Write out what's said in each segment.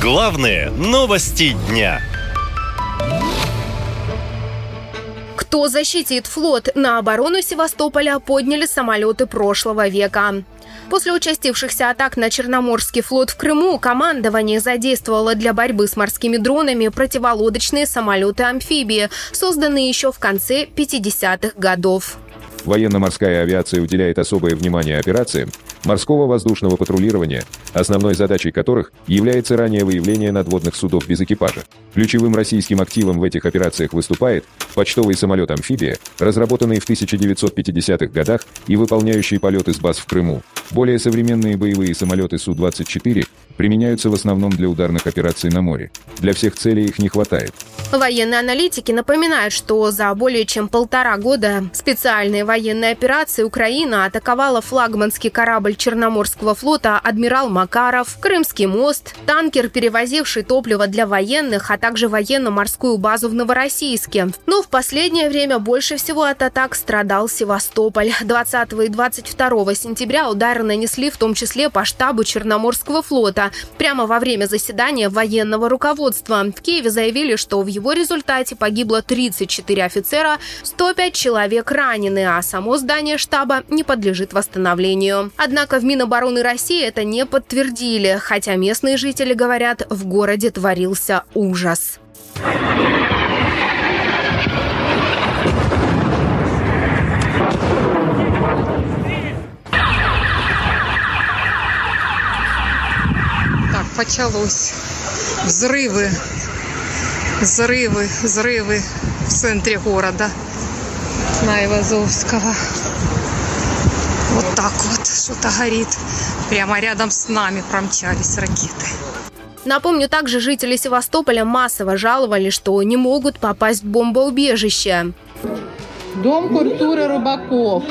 Главные новости дня. Кто защитит флот? На оборону Севастополя подняли самолеты прошлого века. После участившихся атак на Черноморский флот в Крыму командование задействовало для борьбы с морскими дронами противолодочные самолеты-амфибии, созданные еще в конце 50-х годов. Военно-морская авиация уделяет особое внимание операциям морского воздушного патрулирования, основной задачей которых является раннее выявление надводных судов без экипажа. Ключевым российским активом в этих операциях выступает почтовый самолет-амфибия, разработанный в 1950-х годах и выполняющий полеты с баз в Крыму. Более современные боевые самолеты Су-24 применяются в основном для ударных операций на море. Для всех целей их не хватает. Военные аналитики напоминают, что за более чем полтора года специальной военной операции Украина атаковала флагманский корабль Черноморского флота «Адмирал Макаров», Крымский мост, танкер, перевозивший топливо для военных, а также военно-морскую базу в Новороссийске. Но в последнее время больше всего от атак страдал Севастополь. 20 и 22 сентября удары нанесли в том числе по штабу Черноморского флота. Прямо во время заседания военного руководства в Киеве заявили, что в его результате погибло 34 офицера, 105 человек ранены, а само здание штаба не подлежит восстановлению. Однако в Минобороны России это не подтвердили, хотя местные жители говорят, в городе творился ужас. Так, почалось. Взрывы, взрывы, взрывы в центре города на Ивазовского. Вот так вот что-то горит. Прямо рядом с нами промчались ракеты. Напомню, также жители Севастополя массово жаловали, что не могут попасть в бомбоубежище. Дом культуры рыбаков.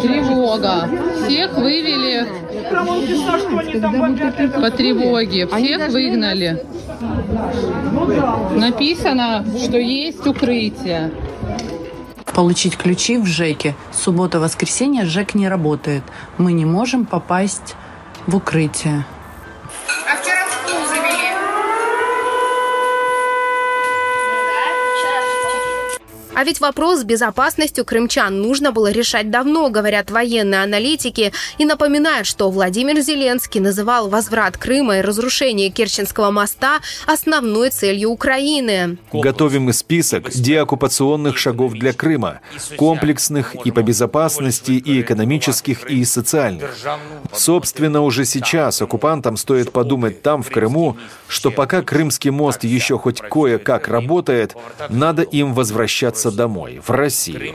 Тревога. Всех вывели по тревоге. Всех выгнали. Написано, что есть укрытие. Получить ключи в ЖЭКе. Суббота-воскресенье ЖЭК не работает. Мы не можем попасть в укрытие. А ведь вопрос с безопасностью крымчан нужно было решать давно, говорят военные аналитики, и напоминают, что Владимир Зеленский называл возврат Крыма и разрушение Керченского моста основной целью Украины. Готовим и список деоккупационных шагов для Крыма, комплексных и по безопасности, и экономических, и социальных. Собственно, уже сейчас оккупантам стоит подумать там, в Крыму, что пока Крымский мост еще хоть кое-как работает, надо им возвращаться домой, в Россию.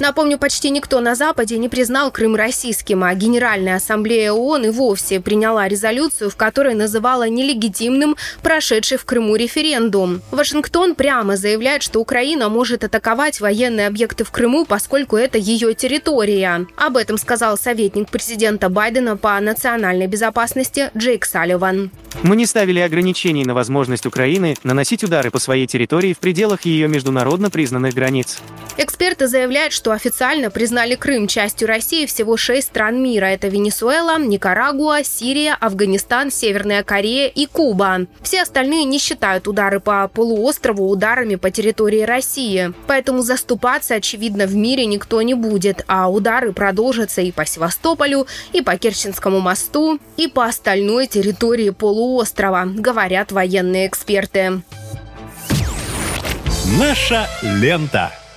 Напомню, почти никто на Западе не признал Крым российским, а Генеральная Ассамблея ООН и вовсе приняла резолюцию, в которой называла нелегитимным прошедший в Крыму референдум. Вашингтон прямо заявляет, что Украина может атаковать военные объекты в Крыму, поскольку это ее территория. Об этом сказал советник президента Байдена по национальной безопасности Джейк Салливан. Мы не ставили ограничений на возможность Украины наносить удары по своей территории в пределах ее международно признанных границ. Эксперты заявляют, что официально признали Крым частью России всего шесть стран мира. Это Венесуэла, Никарагуа, Сирия, Афганистан, Северная Корея и Куба. Все остальные не считают удары по полуострову ударами по территории России. Поэтому заступаться, очевидно, в мире никто не будет. А удары продолжатся и по Севастополю, и по Керченскому мосту, и по остальной территории полуострова, говорят военные эксперты. Наша лента.